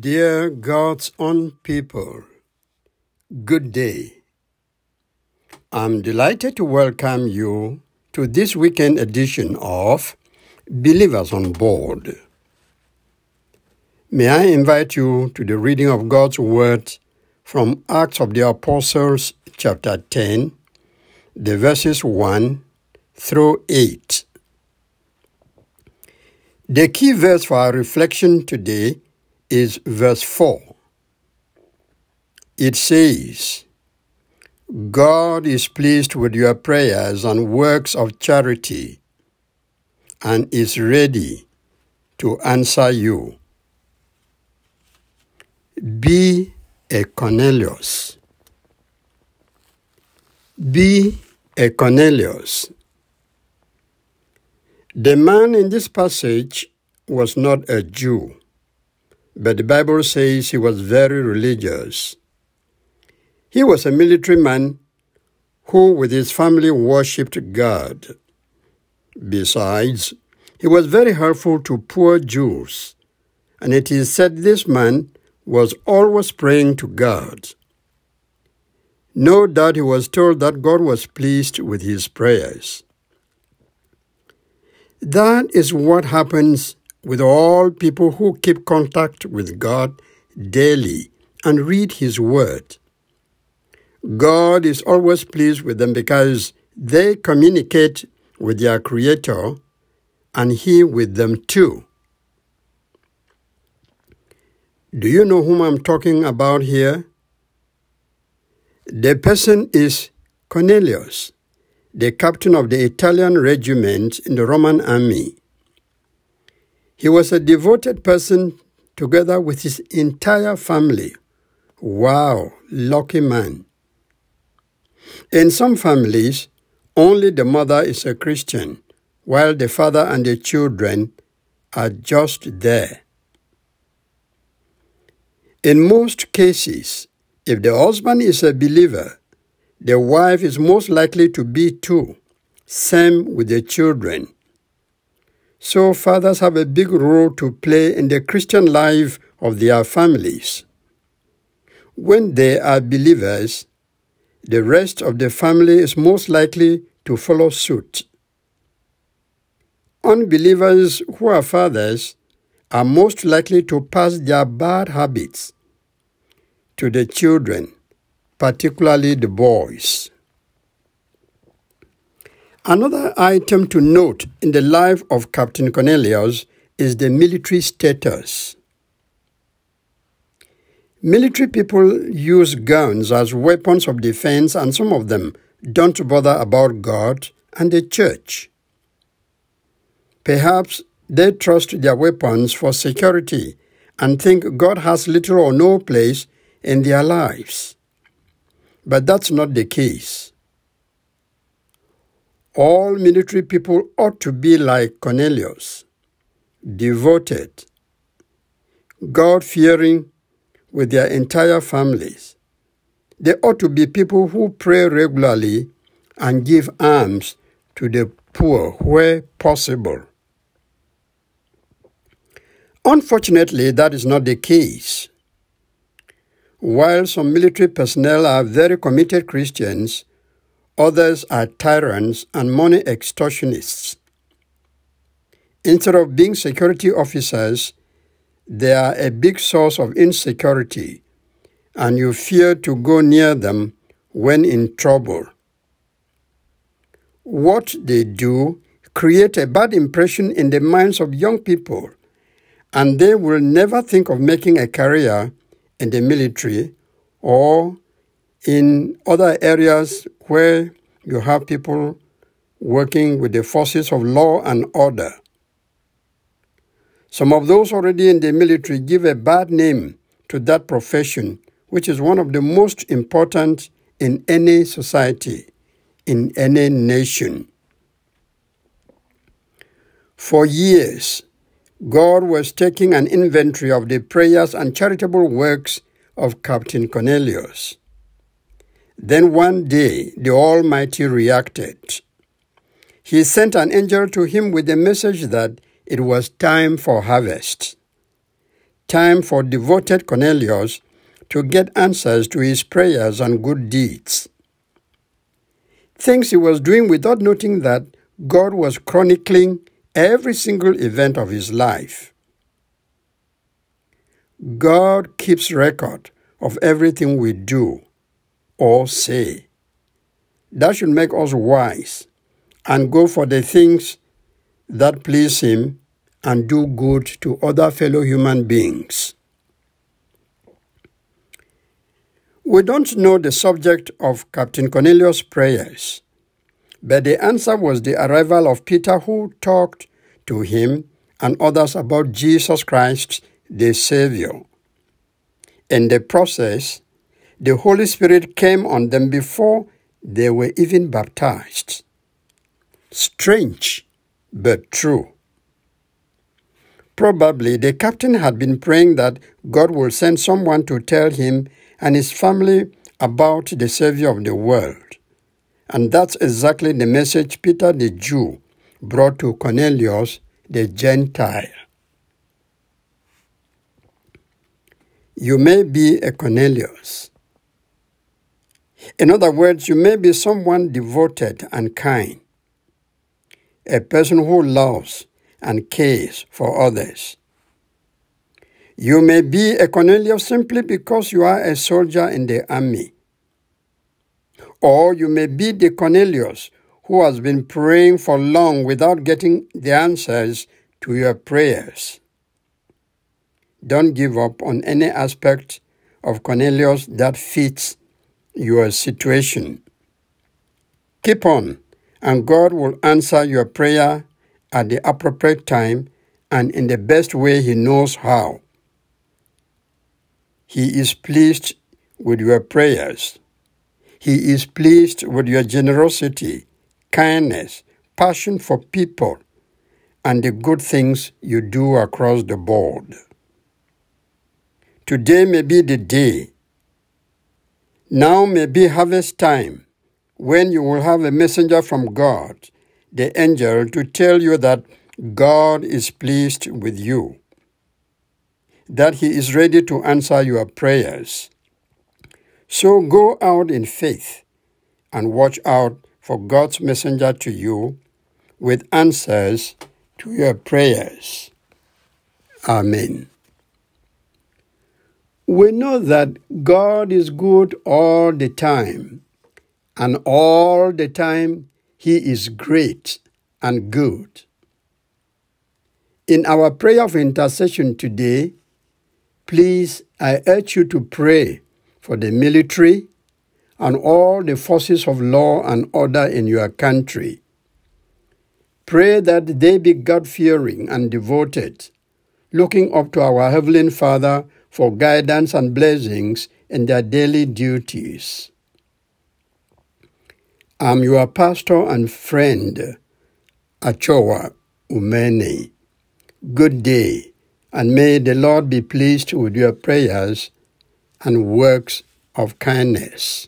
Dear God's own people, good day. I'm delighted to welcome you to this weekend edition of Believers on Board. May I invite you to the reading of God's Word from Acts of the Apostles, chapter 10, the verses 1 through 8. The key verse for our reflection today is verse 4. It says, God is pleased with your prayers and works of charity and is ready to answer you. Be a Cornelius. Be a Cornelius. The man in this passage was not a Jew, but the Bible says he was very religious. He was a military man who, with his family, worshipped God. Besides, he was very helpful to poor Jews, and it is said this man was always praying to God. No doubt he was told that God was pleased with his prayers. That is what happens with all people who keep contact with God daily and read His Word. God is always pleased with them because they communicate with their Creator and He with them too. Do you know whom I'm talking about here? The person is Cornelius, the captain of the Italian regiment in the Roman army. He was a devoted person together with his entire family. Wow, lucky man. In some families, only the mother is a Christian, while the father and the children are just there. In most cases, if the husband is a believer, the wife is most likely to be too. Same with the children. So, fathers have a big role to play in the Christian life of their families. When they are believers, the rest of the family is most likely to follow suit. Unbelievers who are fathers are most likely to pass their bad habits to the children, particularly the boys. Another item to note in the life of Captain Cornelius is the military status. Military people use guns as weapons of defense, and some of them don't bother about God and the church. Perhaps they trust their weapons for security and think God has little or no place in their lives. But that's not the case. All military people ought to be like Cornelius, devoted, God fearing with their entire families. They ought to be people who pray regularly and give alms to the poor where possible. Unfortunately, that is not the case. While some military personnel are very committed Christians, others are tyrants and money extortionists. Instead of being security officers, they are a big source of insecurity, and you fear to go near them when in trouble. What they do create a bad impression in the minds of young people, and they will never think of making a career in the military or in other areas where you have people working with the forces of law and order. Some of those already in the military give a bad name to that profession, which is one of the most important in any society, in any nation. For years, God was taking an inventory of the prayers and charitable works of Captain Cornelius. Then one day the Almighty reacted. He sent an angel to him with the message that it was time for harvest. time for devoted Cornelius to get answers to his prayers and good deeds. Things he was doing without noting that God was chronicling every single event of his life. God keeps record of everything we do or say. That should make us wise and go for the things that please Him and do good to other fellow human beings. We don't know the subject of Captain Cornelius' prayers, but the answer was the arrival of Peter, who talked to him and others about Jesus Christ, the Savior. In the process, the Holy Spirit came on them before they were even baptized. Strange, but true. Probably the captain had been praying that God will send someone to tell him and his family about the Savior of the world. And that's exactly the message Peter the Jew brought to Cornelius the Gentile. You may be a Cornelius. In other words, you may be someone devoted and kind, a person who loves and cares for others. You may be a Cornelius simply because you are a soldier in the army. Or you may be the Cornelius who has been praying for long without getting the answers to your prayers. Don't give up on any aspect of Cornelius that fits your situation. Keep on, and God will answer your prayer at the appropriate time and in the best way He knows how. He is pleased with your prayers. He is pleased with your generosity, kindness, passion for people, and the good things you do across the board. Today may be the day. Now may be harvest time when you will have a messenger from God, the angel, to tell you that God is pleased with you, that He is ready to answer your prayers. So go out in faith and watch out for God's messenger to you with answers to your prayers. Amen. We know that God is good all the time, and all the time He is great and good. In our prayer of intercession today, please, I urge you to pray for the military and all the forces of law and order in your country. Pray that they be God fearing and devoted, looking up to our Heavenly Father for guidance and blessings in their daily duties. I'm your pastor and friend, Achowa Umene. Good day, and may the Lord be pleased with your prayers and works of kindness.